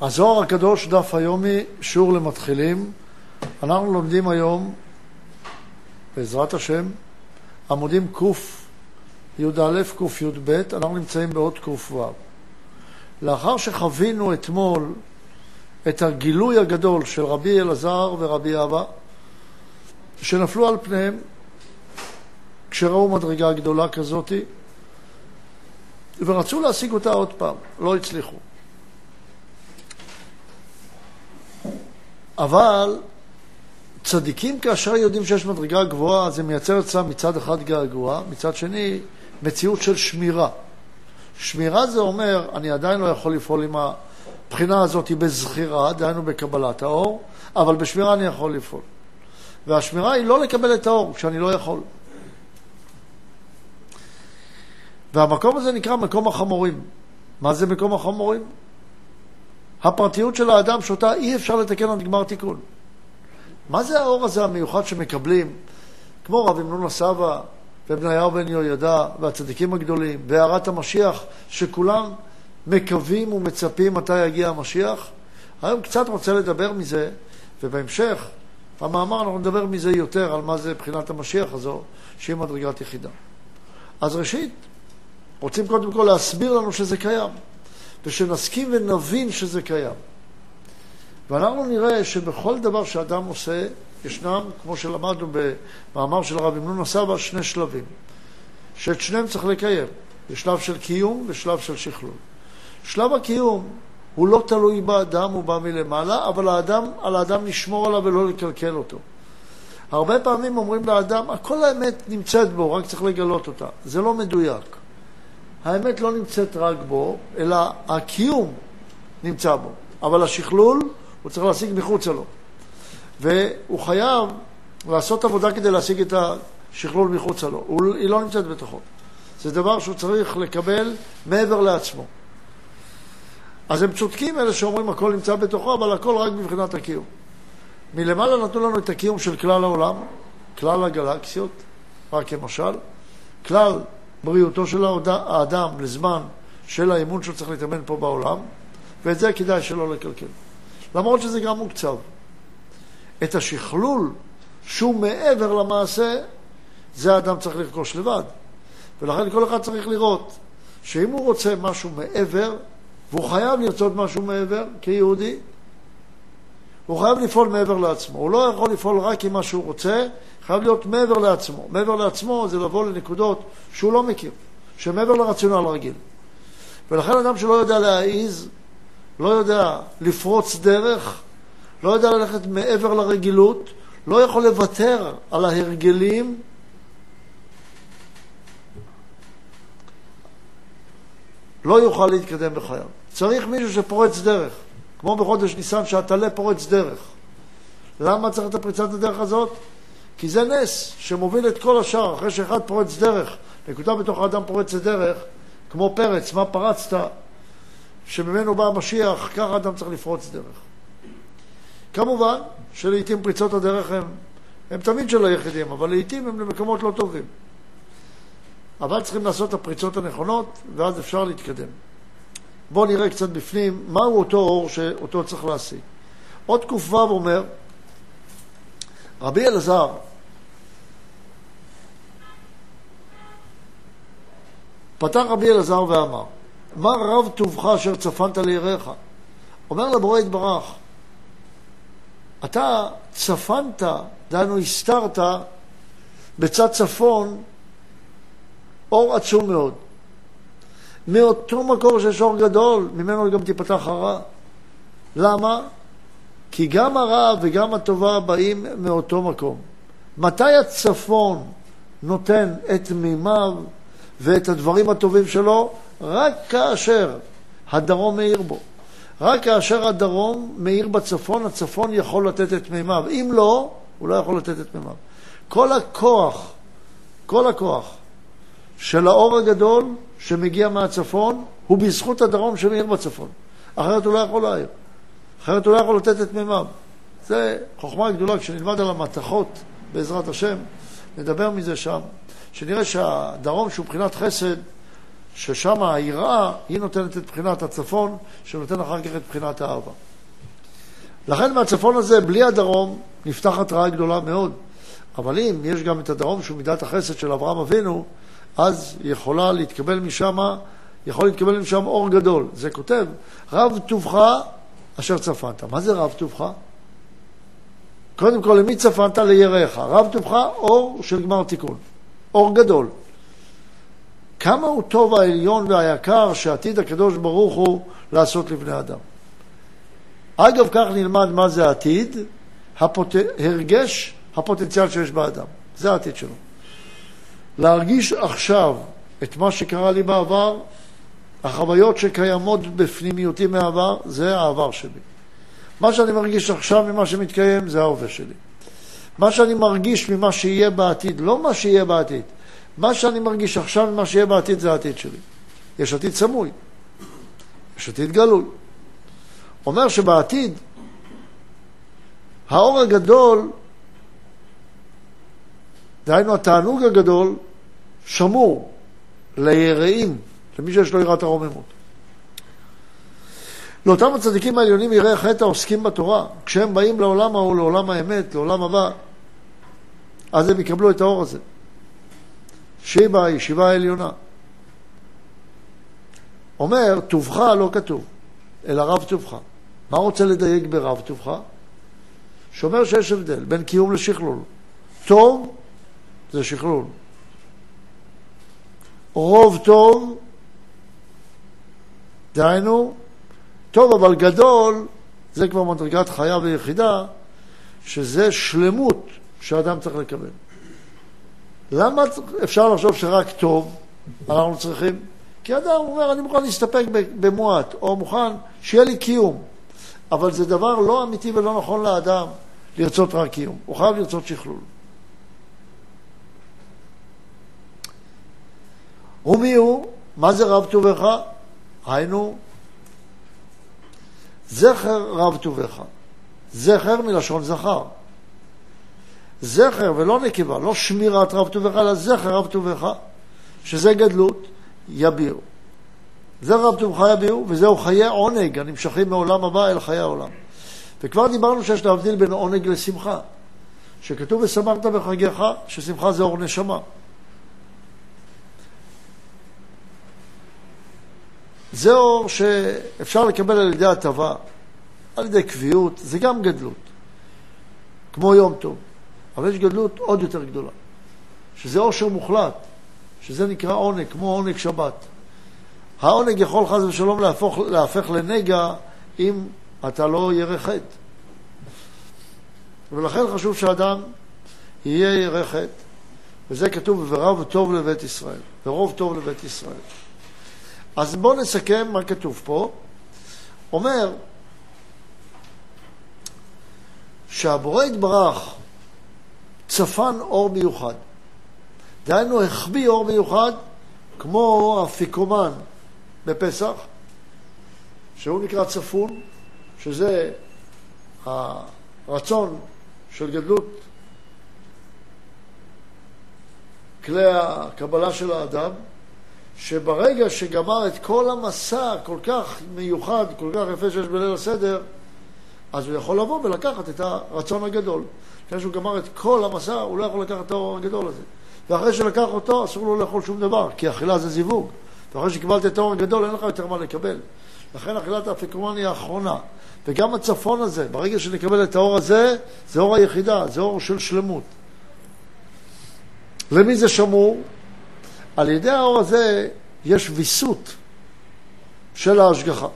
הזוהר הקדוש, דף היומי, שיעור למתחילים. אנחנו לומדים היום, בעזרת השם, עמודים קי"א, קי"ב, אנחנו נמצאים בעוד ק"ו. לאחר שחווינו אתמול את הגילוי הגדול של רבי אלעזר ורבי אבא, שנפלו על פניהם כשראו מדרגה גדולה כזאת, ורצו להשיג אותה עוד פעם, לא הצליחו. אבל צדיקים כאשר יודעים שיש מדרגה גבוהה, זה מייצר אצלם מצד אחד געגוע, מצד שני מציאות של שמירה. שמירה זה אומר, אני עדיין לא יכול לפעול עם הבחינה הזאת בזכירה, דהיינו בקבלת האור, אבל בשמירה אני יכול לפעול. והשמירה היא לא לקבל את האור כשאני לא יכול. והמקום הזה נקרא מקום החמורים. מה זה מקום החמורים? הפרטיות של האדם שאותה אי אפשר לתקן עד גמר תיקון. מה זה האור הזה המיוחד שמקבלים, כמו רבי מנונה סבא ובניהו בן יהוידע והצדיקים הגדולים והערת המשיח, שכולם מקווים ומצפים מתי יגיע המשיח? היום קצת רוצה לדבר מזה, ובהמשך, במאמר אנחנו נדבר מזה יותר, על מה זה בחינת המשיח הזו, שהיא מדרגת יחידה. אז ראשית, רוצים קודם כל להסביר לנו שזה קיים. ושנסכים ונבין שזה קיים. ואנחנו נראה שבכל דבר שאדם עושה, ישנם, כמו שלמדנו במאמר של הרב אמנון הסבא, שני שלבים, שאת שניהם צריך לקיים. יש שלב של קיום ושלב של שכלול. שלב הקיום הוא לא תלוי באדם, הוא בא מלמעלה, אבל האדם, על האדם לשמור עליו ולא לקלקל אותו. הרבה פעמים אומרים לאדם, הכל האמת נמצאת בו, רק צריך לגלות אותה. זה לא מדויק. האמת לא נמצאת רק בו, אלא הקיום נמצא בו. אבל השכלול, הוא צריך להשיג מחוצה לו. והוא חייב לעשות עבודה כדי להשיג את השכלול מחוצה לו. היא לא נמצאת בתוכו. זה דבר שהוא צריך לקבל מעבר לעצמו. אז הם צודקים אלה שאומרים הכל נמצא בתוכו, אבל הכל רק מבחינת הקיום. מלמעלה נתנו לנו את הקיום של כלל העולם, כלל הגלקסיות, רק כמשל, כלל בריאותו של האדם לזמן של האמון שהוא צריך להתאמן פה בעולם, ואת זה כדאי שלא לקלקל. למרות שזה גם מוקצב. את השכלול שהוא מעבר למעשה, זה האדם צריך לרכוש לבד. ולכן כל אחד צריך לראות שאם הוא רוצה משהו מעבר, והוא חייב לרצות משהו מעבר כיהודי, הוא חייב לפעול מעבר לעצמו. הוא לא יכול לפעול רק עם מה שהוא רוצה, חייב להיות מעבר לעצמו. מעבר לעצמו זה לבוא לנקודות שהוא לא מכיר, שמעבר לרציונל הרגיל. ולכן אדם שלא יודע להעיז, לא יודע לפרוץ דרך, לא יודע ללכת מעבר לרגילות, לא יכול לוותר על ההרגלים, לא יוכל להתקדם בחייו. צריך מישהו שפורץ דרך, כמו בחודש ניסן שהטלה פורץ דרך. למה צריך את הפריצת הדרך הזאת? כי זה נס שמוביל את כל השאר, אחרי שאחד פורץ דרך, נקודה בתוך האדם פורצת דרך, כמו פרץ, מה פרצת, שממנו בא המשיח, ככה אדם צריך לפרוץ דרך. כמובן שלעיתים פריצות הדרך הן, הן תמיד של היחידים, אבל לעיתים הן למקומות לא טובים. אבל צריכים לעשות את הפריצות הנכונות, ואז אפשר להתקדם. בואו נראה קצת בפנים מהו אותו אור שאותו צריך להשיג. עוד ק"ו אומר, רבי אלעזר, פתח רבי אלעזר ואמר, מה רב טובך אשר צפנת ליראיך? אומר לבורא יתברך, אתה צפנת, דהיינו הסתרת, בצד צפון אור עצום מאוד. מאותו מקור שיש אור גדול, ממנו גם תיפתח הרע. למה? כי גם הרע וגם הטובה באים מאותו מקום. מתי הצפון נותן את מימיו ואת הדברים הטובים שלו? רק כאשר הדרום מאיר בו. רק כאשר הדרום מאיר בצפון, הצפון יכול לתת את מימיו. אם לא, הוא לא יכול לתת את מימיו. כל הכוח, כל הכוח של האור הגדול שמגיע מהצפון הוא בזכות הדרום שמאיר בצפון. אחרת הוא לא יכול להעיר. אחרת הוא לא יכול לתת את מימיו. זה חוכמה גדולה, כשנלמד על המתכות, בעזרת השם, נדבר מזה שם, שנראה שהדרום שהוא מבחינת חסד, ששם היראה, היא נותנת את בחינת הצפון, שנותן אחר כך את בחינת האהבה. לכן מהצפון הזה, בלי הדרום, נפתחת רעה גדולה מאוד. אבל אם יש גם את הדרום שהוא מידת החסד של אברהם אבינו, אז יכולה להתקבל משם, יכול להתקבל משם אור גדול. זה כותב, רב טובך אשר צפנת. מה זה רב טובך? קודם כל, למי צפנת? ליראיך. רב טובך, אור של גמר תיקון. אור גדול. כמה הוא טוב העליון והיקר שעתיד הקדוש ברוך הוא לעשות לבני אדם. אגב, כך נלמד מה זה עתיד, הפוט... הרגש הפוטנציאל שיש באדם. זה העתיד שלו. להרגיש עכשיו את מה שקרה לי בעבר, החוויות שקיימות בפנימיותי מהעבר, זה העבר שלי. מה שאני מרגיש עכשיו ממה שמתקיים, זה ההווה שלי. מה שאני מרגיש ממה שיהיה בעתיד, לא מה שיהיה בעתיד, מה שאני מרגיש עכשיו ממה שיהיה בעתיד, זה העתיד שלי. יש עתיד סמוי, יש עתיד גלוי. אומר שבעתיד, האור הגדול, דהיינו התענוג הגדול, שמור ליראים, למי שיש לו יראת הרוממות. לאותם הצדיקים העליונים יראה חטא העוסקים בתורה, כשהם באים לעולם ההוא, לעולם האמת, לעולם הבא, אז הם יקבלו את האור הזה. שיבה, הישיבה העליונה. אומר, טובך לא כתוב, אלא רב טובך. מה רוצה לדייק ברב טובך? שאומר שיש הבדל בין קיום לשכלול. טוב זה שכלול. רוב טוב, דהיינו, טוב אבל גדול, זה כבר מדרגת חיה ויחידה, שזה שלמות שאדם צריך לקבל. למה אפשר לחשוב שרק טוב אנחנו צריכים? כי אדם אומר, אני מוכן להסתפק במועט, או מוכן שיהיה לי קיום. אבל זה דבר לא אמיתי ולא נכון לאדם לרצות רק קיום. הוא חייב לרצות שכלול. ומי הוא? מה זה רב טובך? היינו, זכר רב טובך. זכר מלשון זכר. זכר ולא נקבה, לא שמירת רב טובך, אלא זכר רב טובך, שזה גדלות, יביעו. זה רב טובך יביעו, וזהו חיי עונג הנמשכים מעולם הבא אל חיי העולם. וכבר דיברנו שיש להבדיל בין עונג לשמחה, שכתוב ושמחת בחגיך, ששמחה זה אור נשמה. זה אור שאפשר לקבל על ידי הטבה, על ידי קביעות, זה גם גדלות, כמו יום טוב. אבל יש גדלות עוד יותר גדולה, שזה עושר מוחלט, שזה נקרא עונג, כמו עונג שבת. העונג יכול חס ושלום להפוך, להפך לנגע אם אתה לא ירא חטא. ולכן חשוב שאדם יהיה ירא חטא, וזה כתוב ורב טוב לבית ישראל, ורוב טוב לבית ישראל. אז בואו נסכם מה כתוב פה. אומר שהבורא יתברך צפן אור מיוחד. דהיינו, החביא אור מיוחד כמו אפיקומן בפסח, שהוא נקרא צפון, שזה הרצון של גדלות כלי הקבלה של האדם, שברגע שגמר את כל המסע כל כך מיוחד, כל כך יפה שיש בליל הסדר, אז הוא יכול לבוא ולקחת את הרצון הגדול. אחרי שהוא גמר את כל המסע, הוא לא יכול לקחת את האור הגדול הזה. ואחרי שלקח אותו, אסור לו לאכול שום דבר, כי אכילה זה זיווג. ואחרי שקיבלת את האור הגדול, אין לך יותר מה לקבל. לכן אכילת האפיקומן היא האחרונה. וגם הצפון הזה, ברגע שנקבל את האור הזה, זה אור היחידה, זה אור של שלמות. למי זה שמור? על ידי האור הזה יש ויסות של ההשגחה.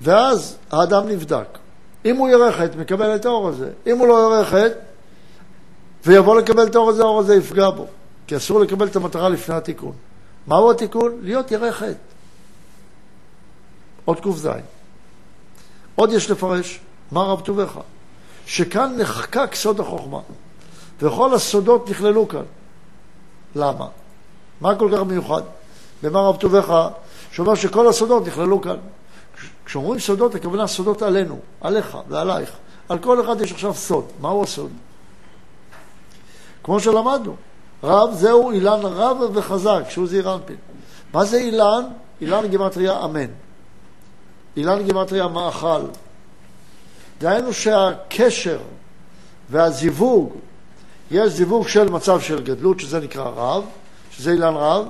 ואז האדם נבדק. אם הוא ירא חטא, מקבל את האור הזה. אם הוא לא ירא חטא, ויבוא לקבל את האור הזה, האור הזה יפגע בו. כי אסור לקבל את המטרה לפני התיקון. מהו התיקון? להיות ירא חטא. עוד ק"ז. עוד יש לפרש, מה רב טובך? שכאן נחקק סוד החוכמה, וכל הסודות נכללו כאן. למה? מה כל כך מיוחד? במה רב טובך, שאומר שכל הסודות נכללו כאן. כשאומרים סודות, הכוונה סודות עלינו, עליך ועלייך. על כל אחד יש עכשיו סוד. מהו הסוד? כמו שלמדנו, רב זהו אילן רב וחזק, שהוא זעיר אנפין. מה זה אילן? אילן גימטריה אמן. אילן גימטריה מאכל. דהיינו שהקשר והזיווג, יש זיווג של מצב של גדלות, שזה נקרא רב, שזה אילן רב,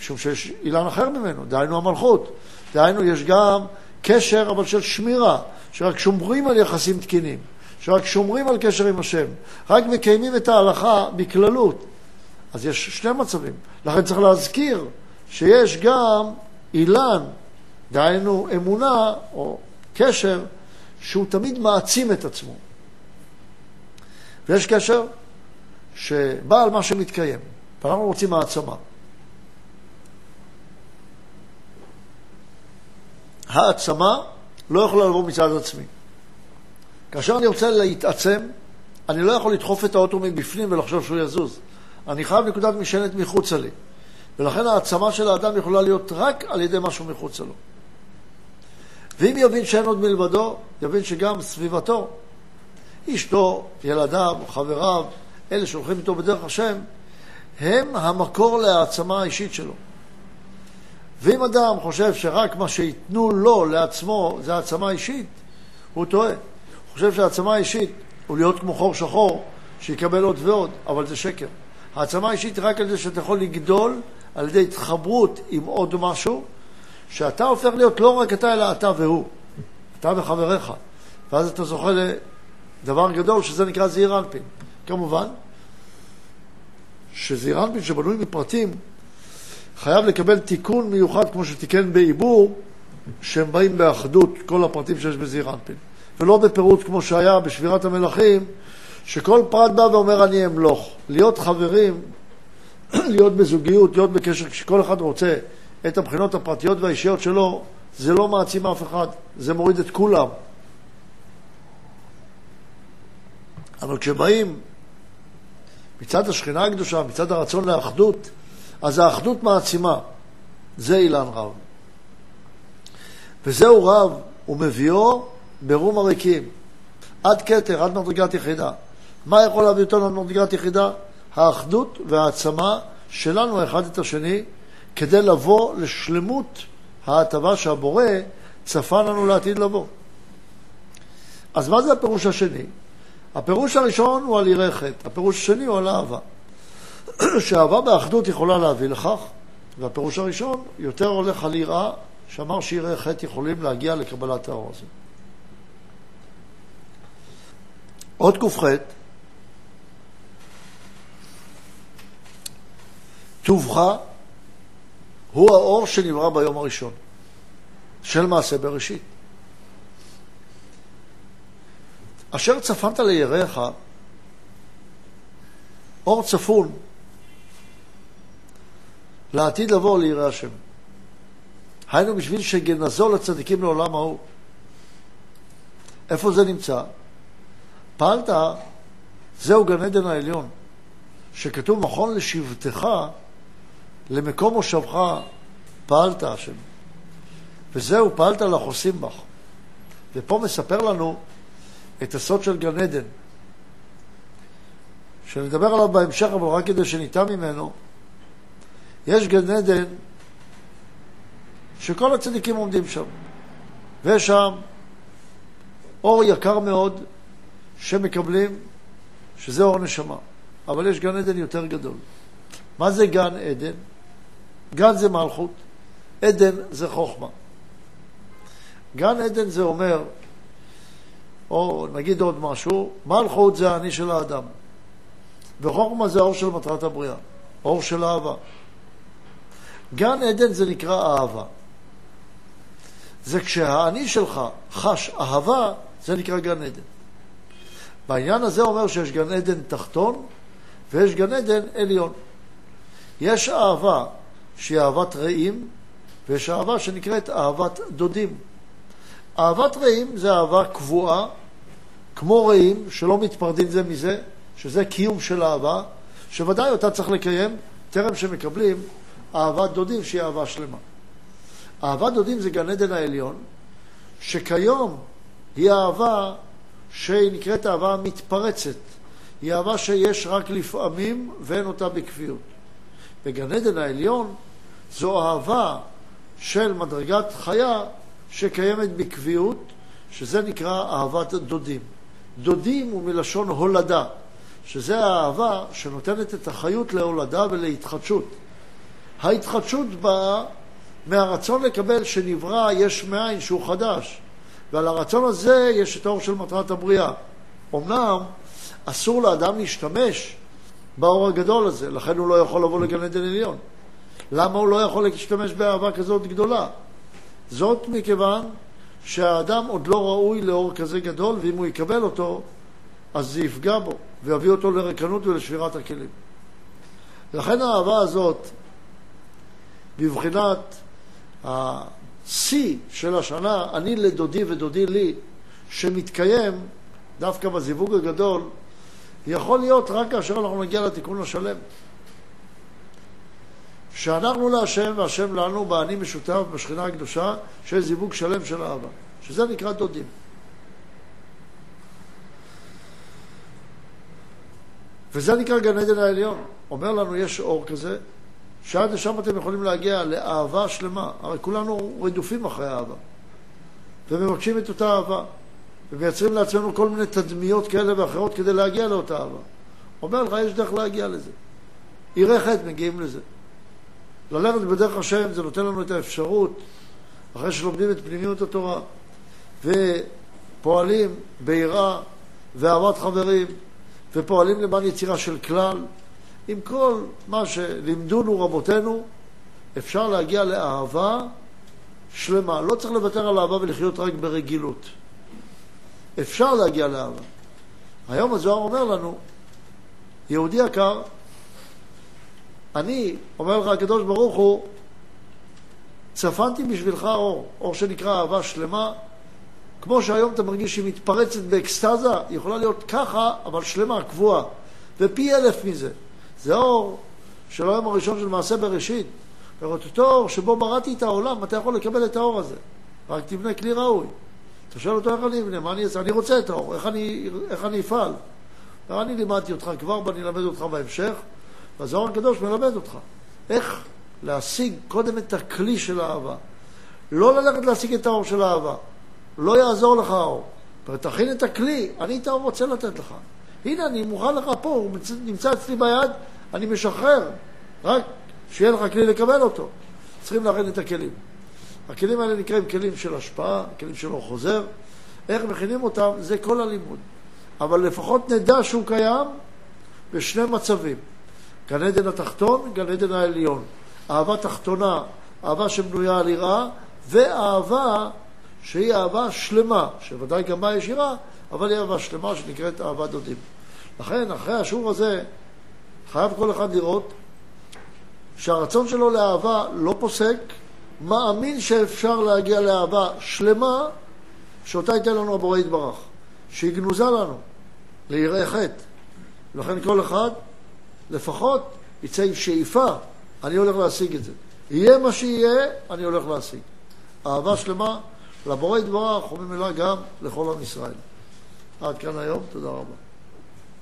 משום שיש אילן אחר ממנו, דהיינו המלכות. דהיינו, יש גם קשר, אבל של שמירה, שרק שומרים על יחסים תקינים, שרק שומרים על קשר עם השם, רק מקיימים את ההלכה בכללות. אז יש שני מצבים. לכן צריך להזכיר שיש גם אילן, דהיינו אמונה או קשר, שהוא תמיד מעצים את עצמו. ויש קשר שבא על מה שמתקיים, ואנחנו רוצים העצמה. העצמה לא יכולה לבוא מצד עצמי. כאשר אני רוצה להתעצם, אני לא יכול לדחוף את האוטו מבפנים ולחשוב שהוא יזוז. אני חייב נקודת משענת מחוצה לי. ולכן העצמה של האדם יכולה להיות רק על ידי משהו מחוצה לו. ואם יבין שאין עוד מלבדו, יבין שגם סביבתו, אשתו, ילדיו, חבריו, אלה שהולכים איתו בדרך השם, הם המקור להעצמה האישית שלו. ואם אדם חושב שרק מה שייתנו לו לעצמו זה העצמה אישית, הוא טועה. הוא חושב שהעצמה האישית הוא להיות כמו חור שחור, שיקבל עוד ועוד, אבל זה שקר. העצמה האישית היא רק על זה שאתה יכול לגדול על ידי התחברות עם עוד משהו, שאתה הופך להיות לא רק אתה, אלא אתה והוא. אתה וחבריך. ואז אתה זוכה לדבר גדול, שזה נקרא זעיר אנפין. כמובן, שזעיר אנפין שבנוי מפרטים, חייב לקבל תיקון מיוחד, כמו שתיקן בעיבור, שהם באים באחדות, כל הפרטים שיש בזעיר אנפין. ולא בפירוט כמו שהיה בשבירת המלכים, שכל פרט בא ואומר אני אמלוך. להיות חברים, להיות בזוגיות, להיות בקשר, כשכל אחד רוצה את הבחינות הפרטיות והאישיות שלו, זה לא מעצים אף אחד, זה מוריד את כולם. אבל כשבאים מצד השכינה הקדושה, מצד הרצון לאחדות, אז האחדות מעצימה. זה אילן רב. וזהו רב, ומביאו ברום הריקים. עד כתר, עד מדרגת יחידה. מה יכול להביא אותנו למדרגת יחידה? האחדות והעצמה שלנו אחד את השני, כדי לבוא לשלמות ההטבה שהבורא צפה לנו לעתיד לבוא. אז מה זה הפירוש השני? הפירוש הראשון הוא על ירא חטא, הפירוש השני הוא על אהבה. שאהבה באחדות יכולה להביא לכך, והפירוש הראשון יותר הולך על יראה, שאמר שיראי חטא יכולים להגיע לקבלת האור הזה. עוד ק"ח טובך הוא האור שנברא ביום הראשון של מעשה בראשית. אשר צפנת ליראיך, אור צפון לעתיד לבוא לירא השם. היינו בשביל שגנזו לצדיקים לעולם ההוא. איפה זה נמצא? פעלת, זהו גן עדן העליון, שכתוב מכון לשבטך למקום מושבך פעלת השם. וזהו, פעלת לחוסים בך. ופה מספר לנו את הסוד של גן עדן, שנדבר עליו בהמשך, אבל רק כדי שניתן ממנו. יש גן עדן שכל הצדיקים עומדים שם, ויש שם אור יקר מאוד שמקבלים, שזה אור נשמה. אבל יש גן עדן יותר גדול. מה זה גן עדן? גן זה מלכות, עדן זה חוכמה. גן עדן זה אומר, או נגיד עוד משהו, מלכות זה האני של האדם, וחוכמה זה האור של מטרת הבריאה, אור של אהבה. גן עדן זה נקרא אהבה. זה כשהאני שלך חש אהבה, זה נקרא גן עדן. בעניין הזה אומר שיש גן עדן תחתון ויש גן עדן עליון. יש אהבה שהיא אהבת רעים, ויש אהבה שנקראת אהבת דודים. אהבת רעים זה אהבה קבועה, כמו רעים, שלא מתפרדים זה מזה, שזה קיום של אהבה, שוודאי אותה צריך לקיים טרם שמקבלים אהבת דודים שהיא אהבה שלמה. אהבת דודים זה גן עדן העליון, שכיום היא אהבה שהיא נקראת אהבה מתפרצת. היא אהבה שיש רק לפעמים ואין אותה בכפיות. בגן עדן העליון זו אהבה של מדרגת חיה שקיימת בקביעות, שזה נקרא אהבת דודים. דודים הוא מלשון הולדה, שזה האהבה שנותנת את החיות להולדה ולהתחדשות. ההתחדשות באה מהרצון לקבל שנברא יש מאין שהוא חדש, ועל הרצון הזה יש את האור של מטרת הבריאה. אמנם אסור לאדם להשתמש באור הגדול הזה, לכן הוא לא יכול לבוא לגן עדן עליון. למה הוא לא יכול להשתמש באהבה כזאת גדולה? זאת מכיוון שהאדם עוד לא ראוי לאור כזה גדול, ואם הוא יקבל אותו, אז זה יפגע בו, ויביא אותו לרקנות ולשבירת הכלים. לכן האהבה הזאת, בבחינת השיא של השנה, אני לדודי ודודי לי, שמתקיים דווקא בזיווג הגדול, יכול להיות רק כאשר אנחנו נגיע לתיקון השלם. שאנחנו להשם והשם לנו באני משותף בשכינה הקדושה של זיווג שלם של אהבה, שזה נקרא דודים. וזה נקרא גן עדן העליון. אומר לנו, יש אור כזה, שעד לשם אתם יכולים להגיע לאהבה שלמה. הרי כולנו רדופים אחרי אהבה, ומבקשים את אותה אהבה, ומייצרים לעצמנו כל מיני תדמיות כאלה ואחרות כדי להגיע לאותה אהבה. אומר לך, יש דרך להגיע לזה. עירי חטא מגיעים לזה. ללכת בדרך השם זה נותן לנו את האפשרות, אחרי שלומדים את פנימיות התורה, ופועלים ביראה ואהבת חברים, ופועלים למען יצירה של כלל, עם כל מה שלימדונו רבותינו, אפשר להגיע לאהבה שלמה. לא צריך לוותר על אהבה ולחיות רק ברגילות. אפשר להגיע לאהבה. היום הזוהר אומר לנו, יהודי יקר, אני, אומר לך הקדוש ברוך הוא, צפנתי בשבילך אור, אור שנקרא אהבה שלמה, כמו שהיום אתה מרגיש שהיא מתפרצת באקסטזה, היא יכולה להיות ככה, אבל שלמה, קבועה, ופי אלף מזה. זה אור של היום הראשון של מעשה בראשית. לראות אותו אור שבו בראתי את העולם, אתה יכול לקבל את האור הזה. רק תבנה כלי ראוי. אתה שואל אותו איך אני אבנה, מה אני אעשה? אני רוצה את האור, איך אני, איך אני אפעל? אני לימדתי אותך כבר ואני אלמד אותך בהמשך. והזוהר הקדוש מלמד אותך איך להשיג קודם את הכלי של האהבה. לא ללכת להשיג את האור של האהבה. לא יעזור לך האור. תכין את הכלי, אני את האור רוצה לתת לך. הנה, אני מוכן לך פה, הוא נמצא אצלי ביד, אני משחרר. רק שיהיה לך כלי לקבל אותו. צריכים להכין את הכלים. הכלים האלה נקראים כלים של השפעה, כלים של אור חוזר. איך מכינים אותם, זה כל הלימוד. אבל לפחות נדע שהוא קיים בשני מצבים. גן עדן התחתון, גן עדן העליון. אהבה תחתונה, אהבה שבנויה על יראה, ואהבה שהיא אהבה שלמה, שוודאי גם בה יש יראה, אבל היא אהבה שלמה שנקראת אהבת דודים. לכן, אחרי השיעור הזה, חייב כל אחד לראות שהרצון שלו לאהבה לא פוסק, מאמין שאפשר להגיע לאהבה שלמה, שאותה ייתן לנו הבורא יתברך, שהיא גנוזה לנו, ליראי חטא. ולכן כל אחד לפחות יצא עם שאיפה, אני הולך להשיג את זה. יהיה מה שיהיה, אני הולך להשיג. אהבה שלמה לבורא יתברך, וממילא גם לכל עם ישראל. עד כאן היום, תודה רבה.